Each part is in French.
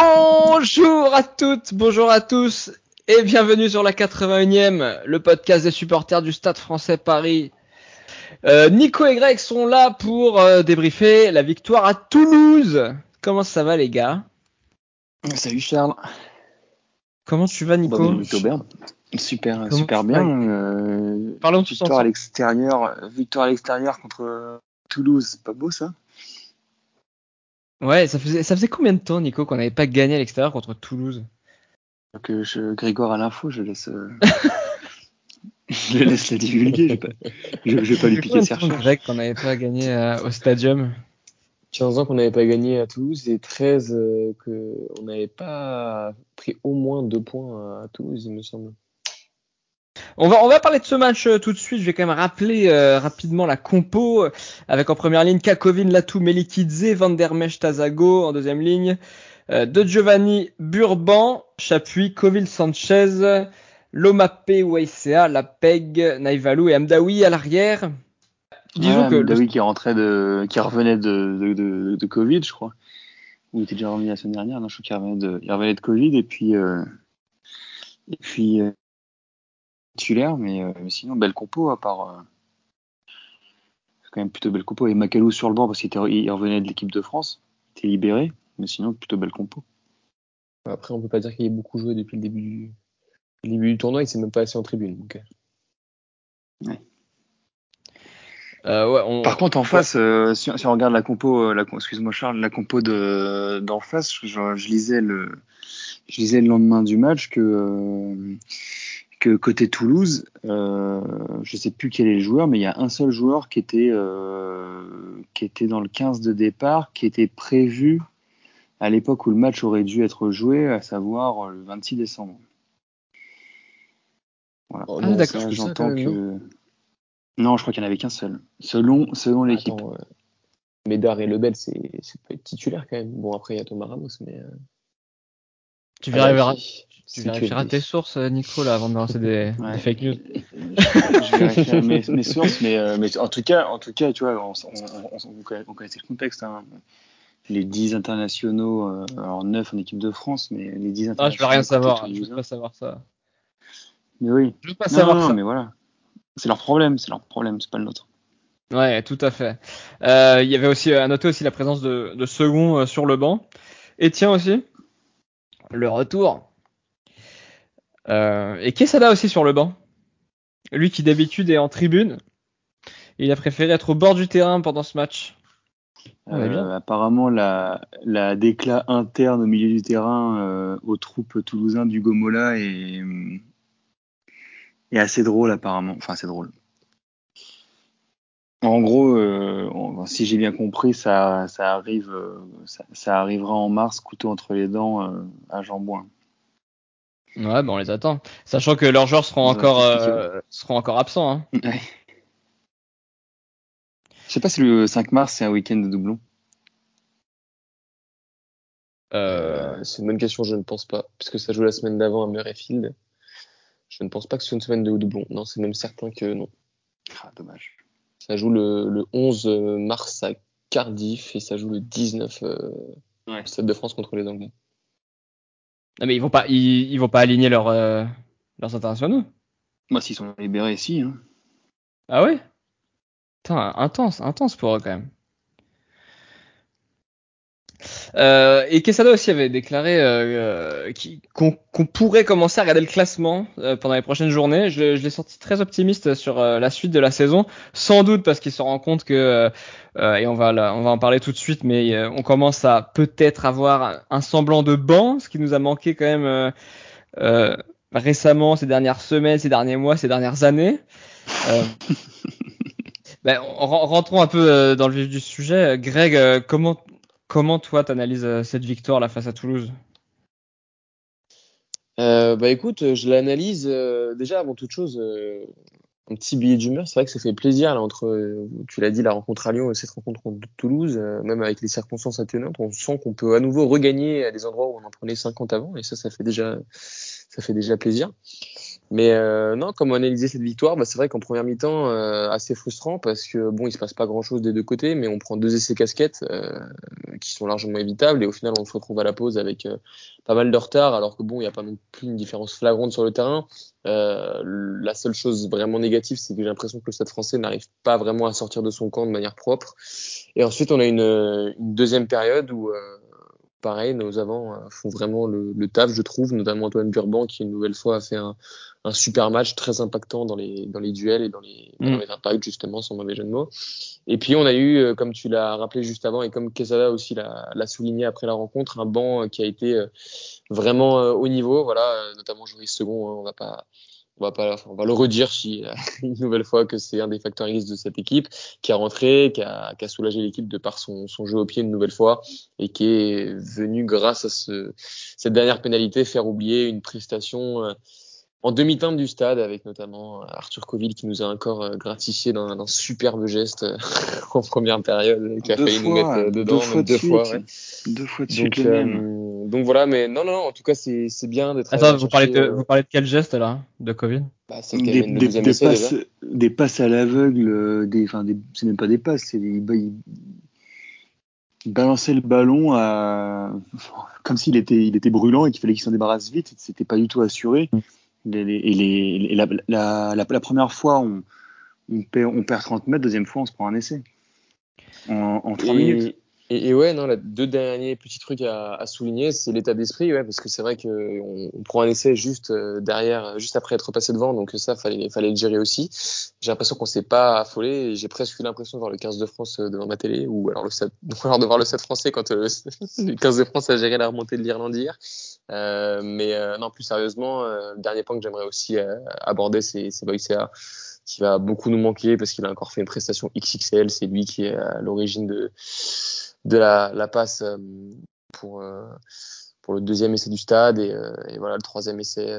Bonjour à toutes, bonjour à tous et bienvenue sur la 81e, le podcast des supporters du Stade français Paris. Euh, Nico et Greg sont là pour euh, débriefer la victoire à Toulouse. Comment ça va les gars? Salut Charles. Comment tu vas Nico? Super, super bien. Euh, Parlons victoire à l'extérieur, victoire à l'extérieur contre Toulouse, pas beau ça? Ouais, ça faisait, ça faisait combien de temps, Nico, qu'on n'avait pas gagné à l'extérieur contre Toulouse? Que je, Grégoire à l'info, je laisse, euh, je laisse la divulguer. Je vais pas, je, vais pas lui piquer ses recherches. Greg qu'on n'avait pas gagné euh, au Stadium? 15 ans qu'on n'avait pas gagné à Toulouse et 13 euh, qu'on n'avait pas pris au moins deux points à Toulouse, il me semble. On va, on va parler de ce match euh, tout de suite. Je vais quand même rappeler euh, rapidement la compo euh, avec en première ligne Kakovin, Latou, Melikidze, Van der Tazago en deuxième ligne, De Giovanni, Burban, Chapuis, Covil, Sanchez, Lomape, Weissea, Lapeg, Naivalou et Amdawi à l'arrière. Disons que Amdawi qui rentrait de, qui revenait de, de, de, de, Covid, je crois. Ou il était déjà revenu la semaine dernière. Non, je crois qu'il revenait de, il revenait de Covid et puis, euh, et puis, titulaire, mais, euh, mais, sinon, belle compo, à part. Euh, c'est quand même plutôt belle compo. Et Macalou sur le banc parce qu'il revenait de l'équipe de France, il était libéré, mais sinon, plutôt belle compo. Après, on peut pas dire qu'il ait beaucoup joué depuis le début du, le début du tournoi, il s'est même pas assis en tribune. Donc... Euh. Ouais. Euh, ouais, on... Par contre, en face, euh, si, si, on regarde la compo, la, excuse-moi Charles, la compo de d'en face, je, je, lisais le, je lisais le lendemain du match que euh, que côté Toulouse, euh, je sais plus quel est le joueur, mais il y a un seul joueur qui était, euh, qui était dans le 15 de départ, qui était prévu à l'époque où le match aurait dû être joué, à savoir le 26 décembre. Voilà. Oh, ah, d'accord. J'entends que. Non, je crois qu'il n'y en avait qu'un seul. Selon, selon l'équipe. Euh, Médard et Lebel, c'est peut être titulaire quand même. Bon, après, il y a Thomas Ramos, mais. Euh, tu verras, tu vérifieras tes sources, euh, Nico, là, avant de lancer des, ouais. des fake news. je, vérifierai mes, mes, sources, mais, euh, mais, en tout cas, en tout cas, tu vois, on, on, on, on connaissait le contexte. Hein. Les 10 internationaux, euh, alors 9 en équipe de France, mais les 10 internationaux. Ah, je veux rien savoir, je veux pas savoir ça. Mais oui. Je veux pas savoir non, ça. mais voilà. C'est leur problème, c'est leur problème, c'est pas le nôtre. Ouais, tout à fait. Euh, il y avait aussi à noter aussi la présence de, de second sur le banc. Et tiens aussi, le retour et Quesada aussi sur le banc. Lui qui d'habitude est en tribune. Il a préféré être au bord du terrain pendant ce match. Euh, apparemment, la, la déclat interne au milieu du terrain euh, aux troupes toulousains du Gomola est, est assez drôle apparemment. Enfin, c'est drôle. En gros, euh, si j'ai bien compris, ça, ça arrive, ça, ça, arrivera en mars, couteau entre les dents à Jambouin. Ouais, bon, on les attend. Sachant que leurs joueurs seront encore, euh, seront encore absents. Hein. Ouais. Je sais pas si le 5 mars c'est un week-end de doublon. Euh, c'est une bonne question, je ne pense pas. Puisque ça joue la semaine d'avant à Murrayfield. Je ne pense pas que ce soit une semaine de doublon. Non, c'est même certain que non. Ah, dommage. Ça joue le, le 11 mars à Cardiff et ça joue le 19 euh, ouais. Stade de France contre les Anglais. Non, mais ils vont pas, ils, ils vont pas aligner leurs, euh, leurs internationaux. Moi, s'ils sont libérés, si. Hein. Ah ouais? Putain, intense, intense pour eux quand même. Euh, et Quesada aussi avait déclaré euh, qu'on qu pourrait commencer à regarder le classement euh, pendant les prochaines journées. Je, je l'ai sorti très optimiste sur euh, la suite de la saison, sans doute parce qu'il se rend compte que, euh, et on va, là, on va en parler tout de suite, mais on commence à peut-être avoir un semblant de banc, ce qui nous a manqué quand même récemment, ces dernières semaines, ces derniers mois, ces dernières années. ben, rentrons un peu dans le vif du sujet. Greg, comment Comment toi t'analyses euh, cette victoire là face à Toulouse? Euh, Bah écoute, je l'analyse euh, déjà avant toute chose euh, un petit billet d'humeur. C'est vrai que ça fait plaisir là entre, euh, tu l'as dit, la rencontre à Lyon et cette rencontre contre Toulouse, même avec les circonstances atténuantes, on sent qu'on peut à nouveau regagner à des endroits où on en prenait 50 avant et ça, ça fait déjà plaisir. Mais euh, non, comme on analysait cette victoire, bah, c'est vrai qu'en première mi-temps, euh, assez frustrant parce que bon, il se passe pas grand-chose des deux côtés, mais on prend deux essais casquettes euh, qui sont largement évitables et au final, on se retrouve à la pause avec euh, pas mal de retard, alors que bon, il n'y a pas non plus une différence flagrante sur le terrain. Euh, la seule chose vraiment négative, c'est que j'ai l'impression que le Stade Français n'arrive pas vraiment à sortir de son camp de manière propre. Et ensuite, on a une, une deuxième période où pareil, nos avants euh, font vraiment le, le, taf, je trouve, notamment Antoine Burban qui une nouvelle fois a fait un, un super match très impactant dans les, dans les duels et dans les, mm. dans les impacts, justement, sans mauvais jeu de mots. Et puis on a eu, euh, comme tu l'as rappelé juste avant et comme Quesada aussi l'a souligné après la rencontre, un banc euh, qui a été vraiment au niveau, voilà, notamment Joris Second, hein, on va pas on va pas, on va le redire si une nouvelle fois que c'est un des facteurs de cette équipe qui a rentré, qui a, qui a soulagé l'équipe de par son, son, jeu au pied une nouvelle fois et qui est venu grâce à ce, cette dernière pénalité faire oublier une prestation euh, en demi-teinte du stade avec notamment Arthur Coville qui nous a encore euh, gratifié d'un superbe geste euh, en première période qui a failli nous mettre dedans deux fois, deux, fois ouais. deux fois de suite donc, donc voilà, mais non, non, non en tout cas, c'est bien d'être. Attends, vous parlez, de, euh, vous parlez de quel geste là, de Covid bah, des, des, des, passes, des, passes, à l'aveugle, euh, des, enfin, c'est même pas des passes, c'est des, il, il, balançait le ballon à, comme s'il était, il était brûlant et qu'il fallait qu'il s'en débarrasse vite. C'était pas du tout assuré. Mm. Les, les, et, les, la, la, la, la, première fois, on, on, perd, on perd 30 mètres, deuxième fois, on se prend un essai en, en 3 minutes. Et, et, ouais, non, les deux derniers petits trucs à, à souligner, c'est l'état d'esprit, ouais, parce que c'est vrai qu'on on prend un essai juste euh, derrière, juste après être passé devant, donc ça, fallait, fallait le gérer aussi. J'ai l'impression qu'on s'est pas affolé, et j'ai presque eu l'impression de voir le 15 de France euh, devant ma télé, ou alors le 7, alors de voir le 7 français quand euh, le 15 de France a géré la remontée de l'Irlande hier. Euh, mais non, plus sérieusement, le dernier point que j'aimerais aussi aborder, c'est Boycea qui va beaucoup nous manquer parce qu'il a encore fait une prestation XXL. C'est lui qui est à l'origine de de la, la passe euh, pour euh, pour le deuxième essai du stade et, euh, et voilà le troisième essai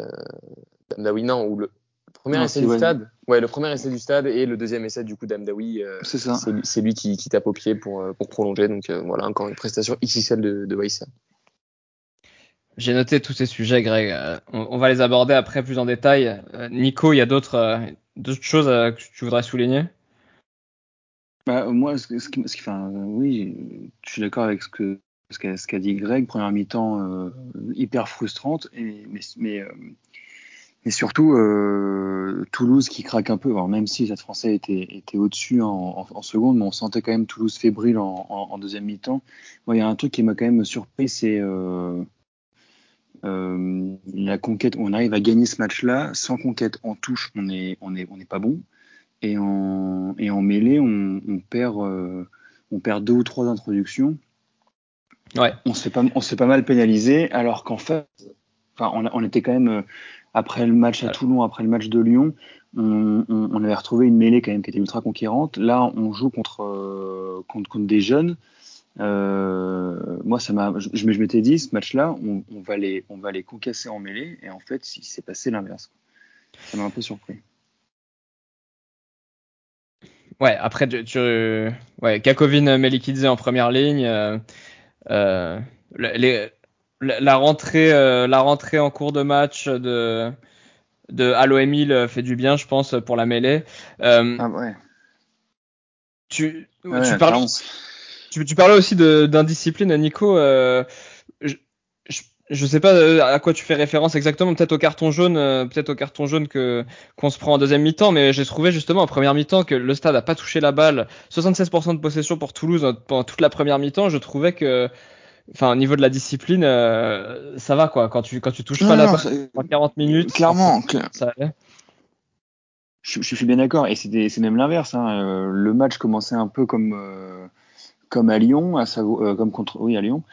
d'Amdawi. Non ou le premier essai du stade. Ouais le premier essai du stade et le deuxième essai du coup d'Amdawi c'est ça. c'est lui qui, qui tape au pied pour pour prolonger. Donc voilà encore une prestation XXL de de Waïssa. J'ai noté tous ces sujets, Greg. On, on, va les aborder après plus en détail. Nico, il y a d'autres d'autres choses que tu voudrais souligner? Bah, moi, ce, qui, enfin, oui, je suis d'accord avec ce qu'a, dit Greg. Première mi-temps euh, hyper frustrante, mais, euh, surtout euh, Toulouse qui craque un peu. Même si cette Français était, au-dessus en, seconde, mais on sentait quand même Toulouse fébrile en, deuxième mi-temps. Il y a un truc qui m'a quand même surpris, c'est euh, la conquête. On arrive à gagner ce match-là sans conquête en touche, on est on est on n'est pas bon. Et en, et en mêlée, on, on perd, euh, on perd deux ou trois introductions. Ouais. On se fait pas, on se fait pas mal pénaliser, alors qu'en fait, enfin, on, on, était quand même euh, après le match à Toulon, après le match de Lyon, on, on, on, avait retrouvé une mêlée quand même qui était ultra conquérante. Là, on joue contre euh, contre, contre des jeunes. Euh, moi, ça m'a, je, je m'étais dit, ce match-là, on, on, va les, on va les concasser en mêlée, et en fait, il s'est passé l'inverse. Ça m'a un peu surpris. Ouais, après, tu, tu ouais, Kakovin Melikidze en première ligne, euh, euh, les, la, rentrée, euh, la rentrée en cours de match de de Halo Emile fait du bien, je pense, pour la mêlée. Euh, ah ouais. Tu, ouais, tu, parles, tu, tu, parlais aussi d'indiscipline, Nico. Euh, je sais pas euh, à quoi tu fais référence exactement, peut-être au carton jaune, euh, peut-être au carton jaune que qu'on se prend en deuxième mi-temps, mais j'ai trouvé justement en première mi-temps que le stade a pas touché la balle, 76% de possession pour Toulouse euh, pendant toute la première mi-temps. Je trouvais que, enfin au niveau de la discipline, ça va quoi. Quand tu quand tu touches pas la balle en 40 minutes, clairement, ça allait. Je, je, suis bien d'accord, et c'est même l'inverse. Hein. Le match commençait un peu comme comme à Lyon, à comme contre oui à Lyon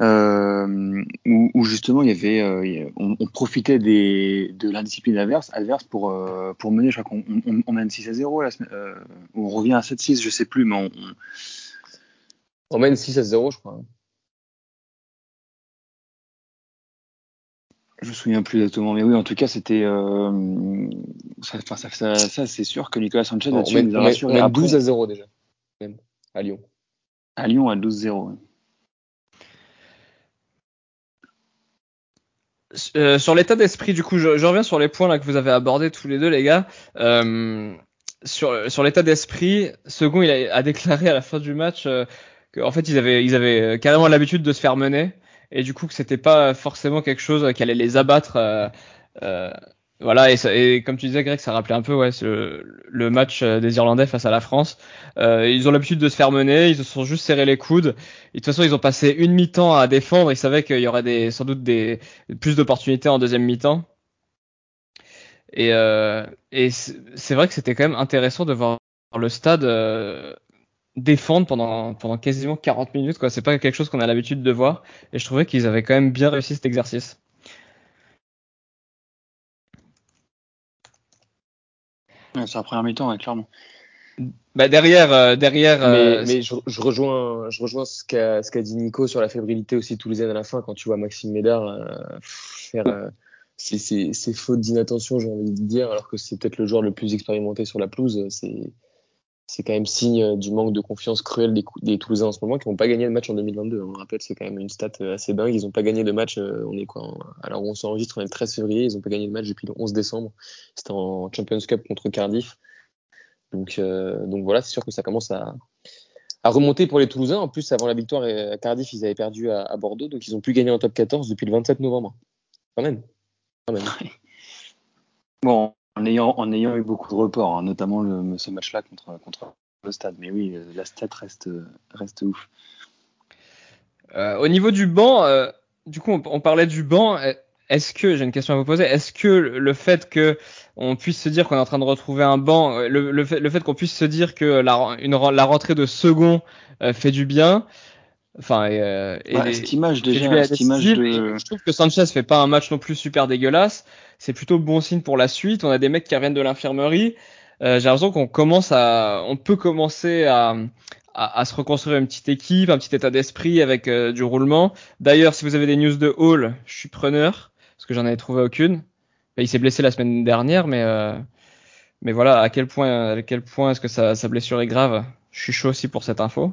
euh, où, où, justement il y avait, euh, on, on, profitait des, de l'indiscipline adverse, adverse pour, euh, pour mener, je crois qu'on on, on mène 6 à 0, la semaine, euh, on revient à 7-6, je sais plus, mais on, on... mène 6 à 0, je crois. Je me souviens plus exactement, mais oui, en tout cas, c'était. Euh, ça, ça, ça, ça c'est sûr que Nicolas Sanchez a tué. On mène 12 à 0 déjà, même, à Lyon. À Lyon, à 12-0. sur l'état d'esprit, du coup, je, reviens sur les points là que vous avez abordés tous les deux, les gars. Euh, sur, l'état d'esprit, Second, il a, déclaré à la fin du match euh, qu'en fait, ils avaient, ils avaient carrément l'habitude de se faire mener et du coup que c'était pas forcément quelque chose qui allait les abattre. Voilà, et, comme tu disais, Greg, ça rappelait un peu le match euh, des Irlandais face à la France. Euh, ils ont l'habitude de se faire mener, ils se sont juste serré les coudes. Et de toute façon, ils ont passé une mi-temps à défendre. Ils savaient qu'il y aurait sans doute plus d'opportunités en deuxième mi-temps. Et, euh, c'est vrai que c'était quand même intéressant de voir le stade défendre pendant, pendant quasiment 40 minutes. Quoi. C'est pas quelque chose qu'on a l'habitude de voir. Et je trouvais qu'ils avaient quand même bien réussi cet exercice. C'est la première mi-temps, clairement. Bah derrière, euh, derrière. Mais, euh, mais je, je, rejoins, je rejoins ce qu'a ce qu'a dit Nico sur la fébrilité aussi toulousaine à la fin quand tu vois Maxime Médard euh, faire ses, ses, ses, fautes d'inattention, j'ai envie de dire, alors que c'est peut-être le joueur le plus expérimenté sur la pelouse. C'est c'est quand même signe du manque de confiance cruel des, Toulousains en ce moment qui n'ont pas gagné de match en 2022. On rappelle, c'est quand même une stat assez dingue. Ils n'ont pas gagné de match. On est quoi Alors on s'enregistre, on est le 13 février. Ils n'ont pas gagné de match depuis le 11 décembre. C'était en Champions Cup contre Cardiff. Donc, euh, donc voilà, c'est sûr que ça commence à, à, remonter pour les Toulousains. En plus, avant la victoire à Cardiff, ils avaient perdu à, à Bordeaux, donc ils ont pu gagner en top 14 depuis le 27 novembre. Quand même. Quand même. Bon, en ayant, eu beaucoup de reports, hein, notamment ce match-là contre, contre le stade. Mais oui, la stat reste, reste ouf. Euh, au niveau du banc, euh, du coup, on, parlait du banc. Est-ce que, j'ai une question à vous poser, est-ce que le fait que on puisse se dire qu'on est en train de retrouver un banc, euh, le, le fait, qu'on puisse se dire que la, rentrée de second euh, fait du bien, enfin, euh, bah, cette image déjà, cette image de... je trouve que Sanchez fait pas un match non plus super dégueulasse, c'est plutôt bon signe pour la suite. On a des mecs qui reviennent de l'infirmerie. Euh, j'ai l'impression qu'on commence à, on peut commencer à, à, à, se reconstruire une petite équipe, un petit état d'esprit avec du roulement. D'ailleurs, si vous avez des news de Hall, je suis preneur parce que j'en avais trouvé aucune. il s'est blessé la semaine dernière, mais euh, mais voilà, à quel point à quel point est-ce que sa, sa blessure est grave? Je suis chaud aussi pour cette info.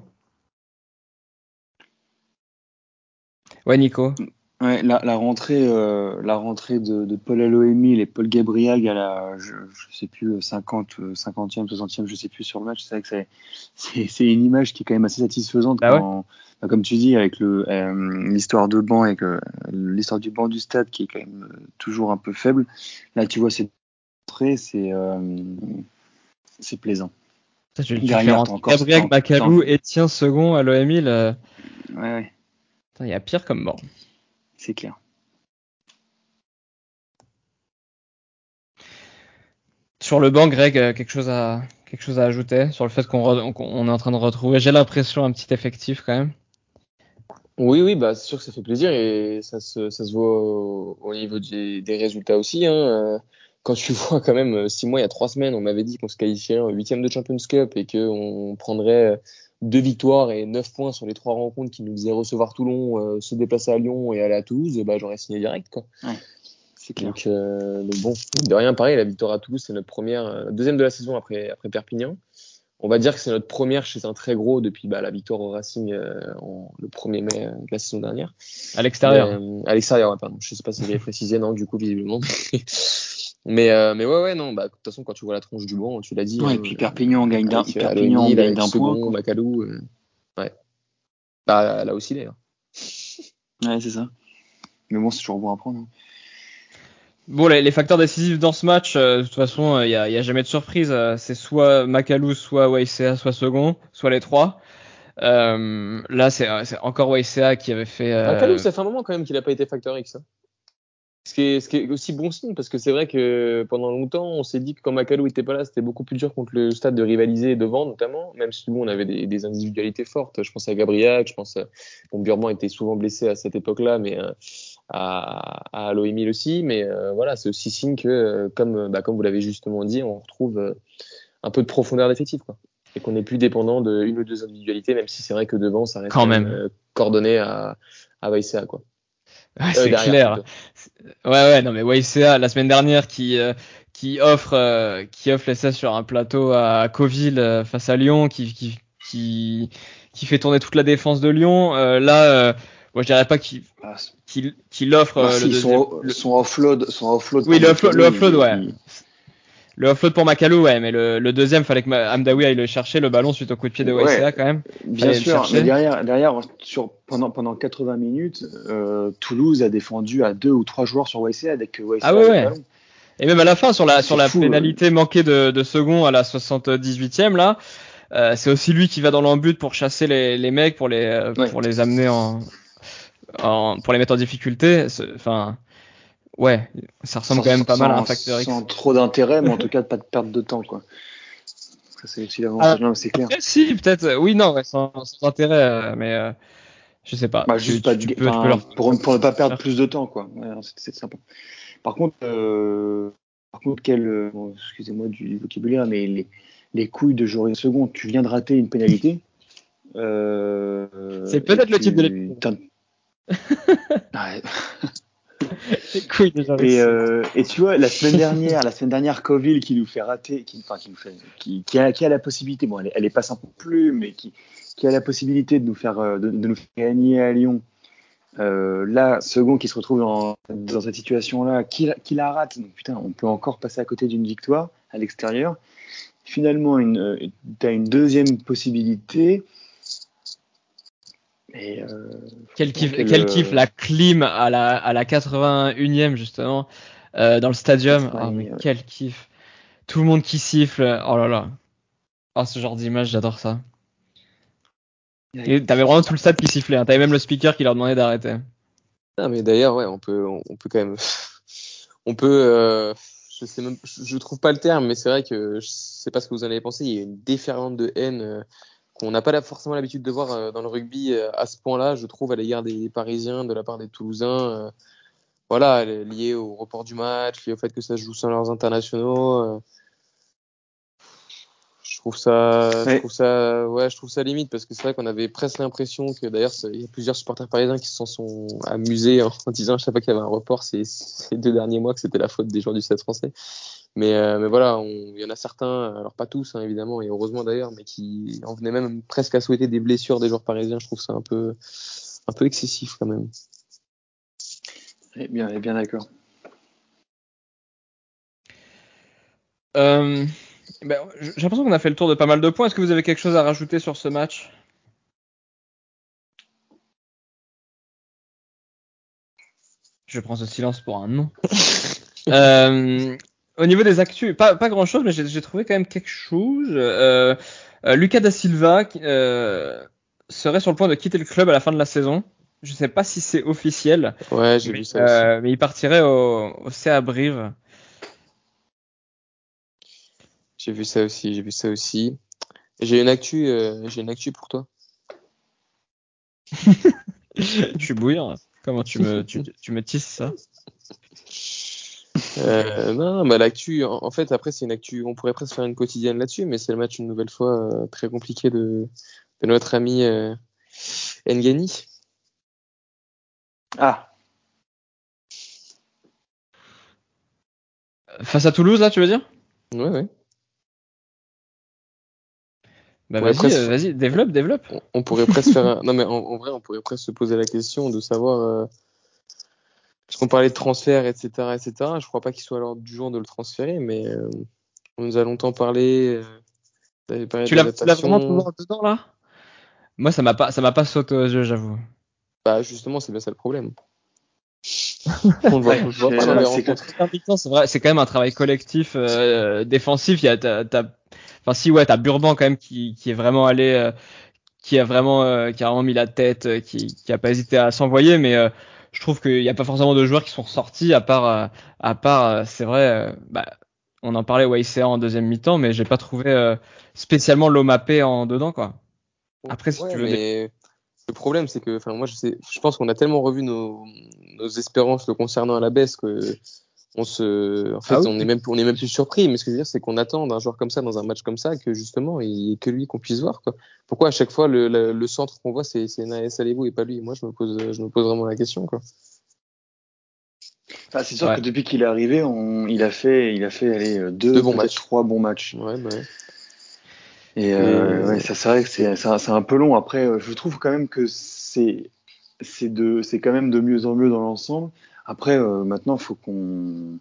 Ouais, Nico. Ouais, la, la rentrée, euh, la rentrée de, de Paul Aloemi et Paul Gabriel à la, je, je sais plus, 50, 50e, 60e, je sais plus sur le match. C'est vrai que c'est, une image qui est quand même assez satisfaisante ah quand, bah, comme tu dis, avec le euh, l'histoire de banc et que l'histoire du banc du stade qui est quand même euh, toujours un peu faible. Là, tu vois, c'est c'est euh, c'est plaisant. Ça, tu, Gabriel Bacalou, Etienne second. Ouais, ouais. Il y a pire comme mort. C'est clair. Sur le banc, Greg, quelque chose à quelque chose à ajouter sur le fait qu'on on est en train de retrouver, j'ai l'impression, un petit effectif quand même. Oui, oui, bah, c'est sûr que ça fait plaisir et ça se, ça se voit au, niveau des, des, résultats aussi. Hein. Euh, quand tu vois quand même, euh, six mois, il y a trois semaines, on m'avait dit qu'on se qualifiait en huitième de Champions Cup et qu'on prendrait euh, deux victoires et neuf points sur les trois rencontres qui nous disaient recevoir Toulon, se déplacer à Lyon et aller à Toulouse, bah, j'aurais signé direct. Quoi. Ouais, c'est clair. Donc, donc, bon, de rien, pareil, la victoire à Toulouse, c'est notre première, deuxième de la saison après, après Perpignan on va dire que c'est notre première chez un très gros depuis bah, la victoire au Racing euh, en, le 1er mai euh, de la saison dernière. À l'extérieur. Euh, à l'extérieur, ouais, pardon. Je sais pas si j'ai précisé, non, du coup, visiblement. Mais, euh, mais ouais, ouais, non, bah, de toute façon, quand tu vois la tronche du banc, tu l'as dit. Ouais, et puis Perpignan gagne d'un Perpignan gagne d'un point. Macalou, ouais. Bah, là aussi, d'ailleurs. Ouais, c'est ça. Mais bon, c'est toujours bon à prendre. Hein. Bon, les, facteurs décisifs dans ce match, euh, de toute façon, il euh, n'y a, a, jamais de surprise. Euh, c'est soit Macalou, soit YCA, soit second, soit les trois. là, c'est encore YCA qui avait fait. Macalou, ça fait un moment quand même qu'il n'a pas été facteur X. Hein. Ce, qui est, ce qui est aussi bon signe, parce que c'est vrai que pendant longtemps, on s'est dit que quand Macalou était pas là, c'était beaucoup plus dur contre le stade de rivaliser devant, notamment, même si nous, on avait des, des individualités fortes. Je pense à Gabriel, je pense à. Bon, Burban était souvent blessé à cette époque-là, mais à, à l'OMI aussi, mais euh, voilà, c'est aussi signe que, euh, comme, bah, comme vous l'avez justement dit, on retrouve euh, un peu de profondeur d'effectif, quoi. Et qu'on n'est plus dépendant de une ou deux individualités, même si c'est vrai que devant, ça reste quand même coordonné à, à Vaïsea, quoi. Ouais, c'est clair. Ouais, ouais, non, mais Waisea, la semaine dernière, qui, qui offre, qui offre l'essai sur un plateau à Coville face à Lyon, qui, qui, qui, qui fait tourner toute la défense de Lyon. là, Moi, je dirais pas qu'il ah, qu'il offre bah, le, son, offload, son offload. Oui, le, offload, le offload, ouais. Le offload pour Makalou, ouais, mais le, le deuxième, fallait que Amdawi aille le chercher, le ballon suite au coup de pied de YCA quand même. Bien sûr, mais derrière, derrière sur, pendant, pendant 80 minutes, euh, Toulouse a défendu à deux ou trois joueurs sur YCA avec YCA. Ah ouais, ouais. Et même à la fin, sur la, sur la pénalité manquée de, de second à la 78e, là, euh, c'est aussi lui qui va dans l'embut pour chasser les, les mecs, pour les, euh, pour les amener en, en, pour les mettre en difficulté. Enfin, ouais, ça ressemble quand même pas mal à un facteur X. Sans trop d'intérêt, mais en tout cas pas de perte de temps, quoi. Ça c'est aussi l'avantage, ah, c'est clair. Si, peut-être, oui, non, sans, sans, intérêt, euh, mais euh, je sais pas. Bah, juste pas tu peux, leur... pour, pour, ne pas perdre plus de temps, quoi. Ouais, c'est sympa. Par contre, euh, par contre, quel, excusez-moi du vocabulaire, mais les, les couilles de jouer une seconde, tu viens de rater une pénalité. Euh, c'est peut-être le type de ouais. et, euh, et, tu vois, la semaine dernière, la semaine dernière, Coville qui nous fait rater, qui, a, la possibilité, bon, elle, elle est pas simple plus, mais qui, a la possibilité de nous faire, euh, de, nous faire gagner à Lyon. Euh, là, second qui se retrouve dans, cette situation-là, qui, la rate, donc putain, on peut encore passer à côté d'une victoire à l'extérieur. Finalement, une, tu as une deuxième possibilité euh, quel kiff, quel kiff la clim à la, à la 81e justement euh, dans le stadium. Oh, mais quel kiff. Tout le monde qui siffle. Oh là là. Oh, ce genre d'image, j'adore ça. Et t'avais vraiment tout le stade qui sifflait. Hein. T'avais même le speaker qui leur demandait d'arrêter. Ah, mais d'ailleurs, ouais, on peut, on, peut quand même, on peut, euh, je sais même, je, trouve pas le terme, mais c'est vrai que je sais pas ce que vous en avez pensé. Il y a une déferlante de haine euh, qu'on n'a pas forcément l'habitude de voir euh, dans le rugby euh, à ce point-là, je trouve, à l'égard des, Parisiens, de la part des Toulousains. Euh, voilà, lié au report du match, lié au fait que ça se joue sans leurs internationaux. Je trouve ça, je trouve ça, ouais, je trouve ça limite parce que c'est vrai qu'on avait presque l'impression que d'ailleurs il y a plusieurs supporters parisiens qui s'en sont amusés en, disant à chaque fois qu'il y avait un report ces, ces deux derniers mois que c'était la faute des joueurs du Stade Français. Mais, euh, mais voilà, il y en a certains, alors pas tous hein, évidemment, et heureusement d'ailleurs, mais qui en venaient même presque à souhaiter des blessures des joueurs parisiens. Je trouve ça un peu, un peu excessif quand même. Eh bien, eh bien d'accord. Euh, ben, J'ai l'impression qu'on a fait le tour de pas mal de points. Est-ce que vous avez quelque chose à rajouter sur ce match? Je prends ce silence pour un non. euh, au niveau des actus, pas, pas grand chose, mais j'ai trouvé quand même quelque chose. Euh, euh, Lucas da Silva euh, serait sur le point de quitter le club à la fin de la saison. Je sais pas si c'est officiel. Ouais, j'ai vu ça aussi. Mais il partirait au, au CA Brive. J'ai vu ça aussi, j'ai vu ça aussi. J'ai une actu, j'ai une actu pour toi. Je suis bouillant. Comment tu me, tu, tu me tisses ça? Euh, non, bah, l'actu, en, fait, après, c'est une actu, on pourrait presque faire une quotidienne là-dessus, mais c'est le match une nouvelle fois euh, très compliqué de, de notre ami euh, Ngani. Ah. Face à Toulouse, là, tu veux dire? Ouais, ouais. Bah vas-y, euh, vas-y, développe, développe. On, pourrait presque faire un... Non, mais en, en, vrai, on pourrait presque se poser la question de savoir parce qu'on parlait de transfert, etc., etc. Je crois pas qu'il soit à l'ordre du jour de le transférer, mais euh, on nous a longtemps parlé. Euh, tu l'as vraiment toujours dedans là? Moi, ça m'a pas, ça m'a pas sauté aux yeux, j'avoue. Bah justement, c'est bien ça le problème. on le voit, C'est vrai, c'est quand même un travail collectif euh, défensif. Il y a, enfin si ouais, t'as Burban quand même qui, qui est vraiment allé, euh, qui a vraiment, euh, qui a vraiment mis la tête, qui, qui a pas hésité à s'envoyer, mais je trouve qu'il n'y a pas forcément de joueurs qui sont ressortis à part, euh, à part, euh, c'est vrai, euh, bah, on en parlait YCA en deuxième mi-temps, mais j'ai pas trouvé spécialement l'OMAP en dedans, quoi. Après, si tu veux. Mais... Le problème, c'est que, enfin, moi, je sais, je pense qu'on a tellement revu nos, nos espérances le concernant à la baisse que on se, en fait, ah on est même, on est même plus surpris. Mais ce que je veux dire, c'est qu'on attend d'un joueur comme ça dans un match comme ça que justement, il y que lui qu'on puisse voir. Quoi. Pourquoi à chaque fois le, le, centre qu'on voit, c'est Naes Alebo et pas lui? Moi, je me pose, je me pose vraiment la question. Quoi. Ah, c'est sûr que depuis qu'il est arrivé, on, il a fait, il a fait aller deux, deux bons matchs, trois bons matchs. Ouais, bah Et, euh, ouais, ça c'est vrai que c'est, c'est un peu long. Après, euh, je trouve quand même que c'est c'est de, c'est quand même de mieux en mieux dans l'ensemble. Après, euh, maintenant, faut qu'on,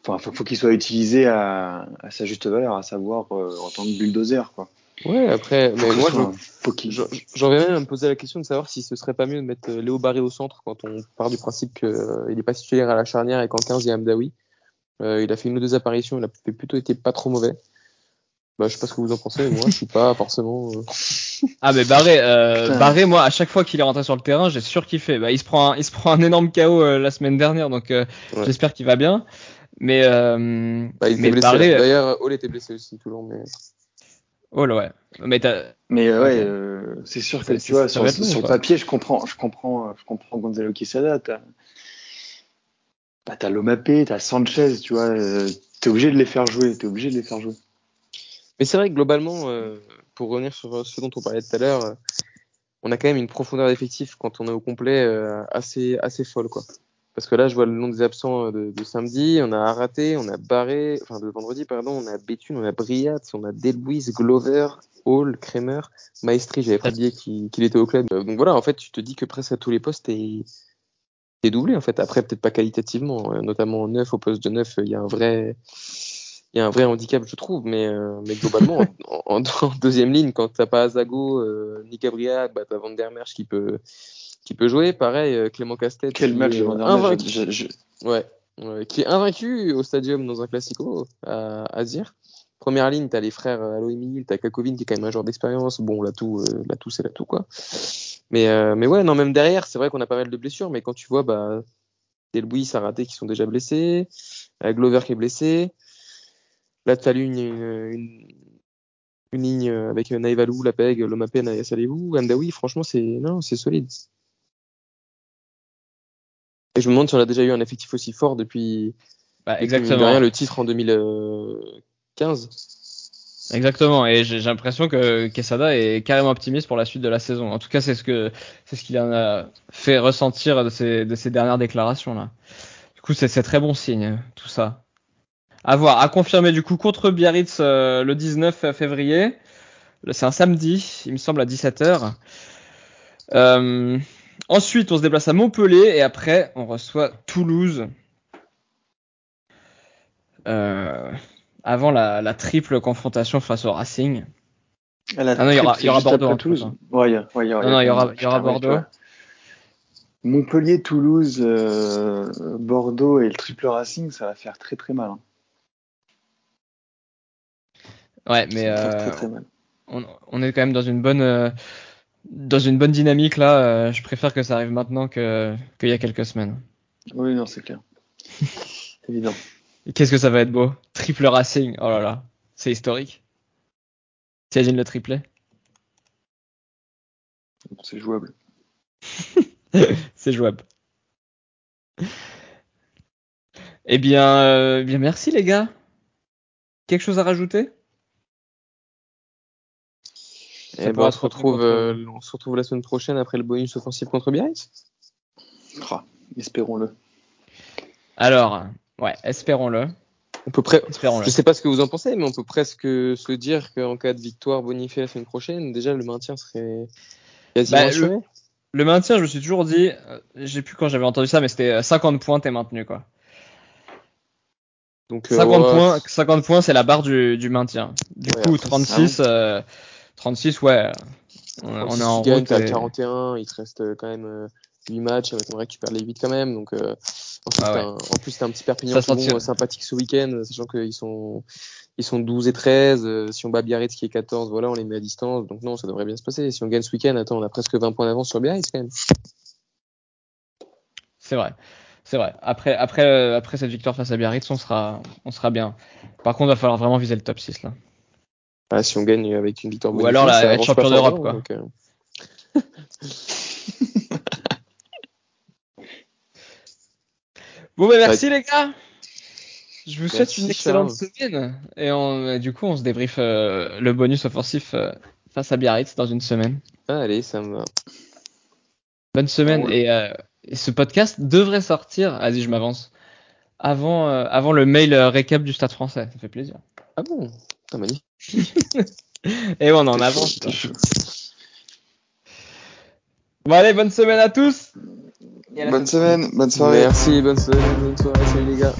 enfin, faut, faut qu'il soit utilisé à, à, sa juste valeur, à savoir euh, en tant que bulldozer, quoi. Ouais, après, mais moi, même à me poser la question de savoir si ce serait pas mieux de mettre euh, Léo Barré au centre quand on part du principe qu'il euh, n'est pas titulaire à la charnière et qu'en 15 il y a Amdawi. Euh, il a fait une ou deux apparitions, il a plutôt été pas trop mauvais. Bah, je sais pas ce que vous en pensez, mais moi je suis pas forcément. Euh... Ah mais Barré, euh, Barré, moi à chaque fois qu'il est rentré sur le terrain, j'ai surkiffé. Bah, il se prend, un, il se prend un énorme KO euh, la semaine dernière, donc euh, j'espère qu'il va bien. Mais, euh, bah, il mais blessé. Barré, D'ailleurs, Hall était blessé aussi tout le long, mais. Oh là ouais. Mais, mais euh, ouais, euh, c'est sûr que tu vois, sur, sur le papier, je comprends, je comprends, je comprends Gonzalo Quesada. T'as, bah, t'as Lomapé, t'as Sanchez, tu vois, euh, t'es obligé de les faire jouer, t'es obligé de les faire jouer. Mais c'est vrai que globalement, euh, pour revenir sur ce dont on parlait tout à l'heure, euh, on a quand même une profondeur d'effectif quand on est au complet euh, assez assez folle quoi. Parce que là, je vois le nom des absents de, de samedi, on a Araté, on a Barré, enfin de vendredi pardon, on a Béthune, on a Briat, on a Delbuiz, Glover, Hall, Kramer, Maestri, j'avais pas oublié qu'il était au club. Donc voilà, en fait, tu te dis que presque à tous les postes, t'es es doublé en fait. Après, peut-être pas qualitativement, notamment en neuf au poste de neuf, il y a un vrai il y a un vrai handicap, je trouve, mais, euh, mais globalement, en, en, en, deuxième ligne, quand t'as pas Azago, euh, ni Gabriel, bah t'as Van der Merch qui peut, qui peut jouer. Pareil, euh, Clément Castet. Quel match de Van der Merch je, je... Ouais, qui est invaincu au stadium dans un classico à, à Zir. Première ligne, t'as les frères Aloïmil, t'as Kakovin qui est quand même un joueur d'expérience. Bon, là tout, euh, là tout c'est là tout quoi. Mais, euh, mais ouais, non, même derrière, c'est vrai qu'on a pas mal de blessures, mais quand tu vois, bah, Delbouis, Saraté qui sont déjà blessés, Glover qui est blessé. Là, tu as une, une, une, ligne avec Naïvalou, Lapeg, Lomapé, Naya Salivou, Andawi. Franchement, c'est non, c'est solide. Et je me demande si on a déjà eu un effectif aussi fort depuis, bah, exactement. Depuis, rien, le titre en 2015. Exactement. Et j'ai l'impression que Quesada est carrément optimiste pour la suite de la saison. En tout cas, c'est ce que c'est ce qu'il en a fait ressentir de ses, de ses dernières déclarations là. Du coup, c'est très bon signe tout ça. À voir, à confirmer du coup contre Biarritz euh, le 19 février. C'est un samedi, il me semble à 17h. Euh, ensuite, on se déplace à Montpellier et après, on reçoit Toulouse. Euh, avant la, la, triple confrontation face au Racing. Ah, non, il y aura, y aura Bordeaux en Toulouse. Ouais, ouais, y aura, non, non, il y aura, y aura Bordeaux. Montpellier, Toulouse, euh, Bordeaux et le triple Racing, ça va faire très très mal. Hein. Ouais, mais euh, on, on, est quand même dans une bonne euh, dans une bonne dynamique là. Euh, je préfère que ça arrive maintenant que qu'il y a quelques semaines. Oui, non, c'est clair. évident. Qu'est-ce que ça va être beau? Triple Racing. Oh là là, c'est historique. T'imagines le triplet C'est jouable. c'est jouable. Eh bien, eh bien, merci les gars. Quelque chose à rajouter? Et ben, on, se retrouve, euh, on se retrouve la semaine prochaine après le bonus offensif contre Biarritz oh, Espérons-le. Alors, ouais, espérons-le. On peut pre... Je sais pas ce que vous en pensez, mais on peut presque se dire qu'en cas de victoire bonifiée la semaine prochaine, déjà le maintien serait quasiment bah, le, le, maintien, je me suis toujours dit, euh, j'ai plus quand j'avais entendu ça, mais c'était 50 points, t'es maintenu quoi. Donc, 50 euh, points, 50 points, c'est la barre du, du maintien. Du ouais, coup, 36, euh, 36, ouais. On, on est en route. Et... 41, il te reste quand même 8 euh, matchs. vrai que tu perds les 8 quand même. Donc, euh, ah ouais. en plus, t'as un petit Perpignan bon, euh, sympathique ce week-end, sachant qu'ils sont, ils sont 12 et 13. Euh, si on bat Biarritz qui est 14, voilà, on les met à distance. Donc, non, ça devrait bien se passer. Si on gagne ce week-end, attends, on a presque 20 points d'avance sur Biarritz quand même. C'est vrai. C'est vrai. Après, après, après cette victoire face à Biarritz, on sera, on sera bien. Par contre, il va falloir vraiment viser le top 6 là. Ah, si on gagne avec une victoire Ou alors la, être champion d'Europe, quoi. Donc, euh... bon, bah, merci les gars. Je vous souhaite une excellente semaine. Et on, du coup, on se débriefe euh, le bonus offensif euh, face à Biarritz dans une semaine. Ah, allez, ça me va. Bonne semaine. Et, euh, et, ce podcast devrait sortir. Vas-y, je m'avance. Avant, euh, avant le mail récap du Stade français. Ça fait plaisir. Ah bon? Ah, magnifique. Et on en avance. Bon allez, bonne semaine à tous. bonne semaine, bonne soirée. Merci, bonne semaine, bonne soirée, salut les gars.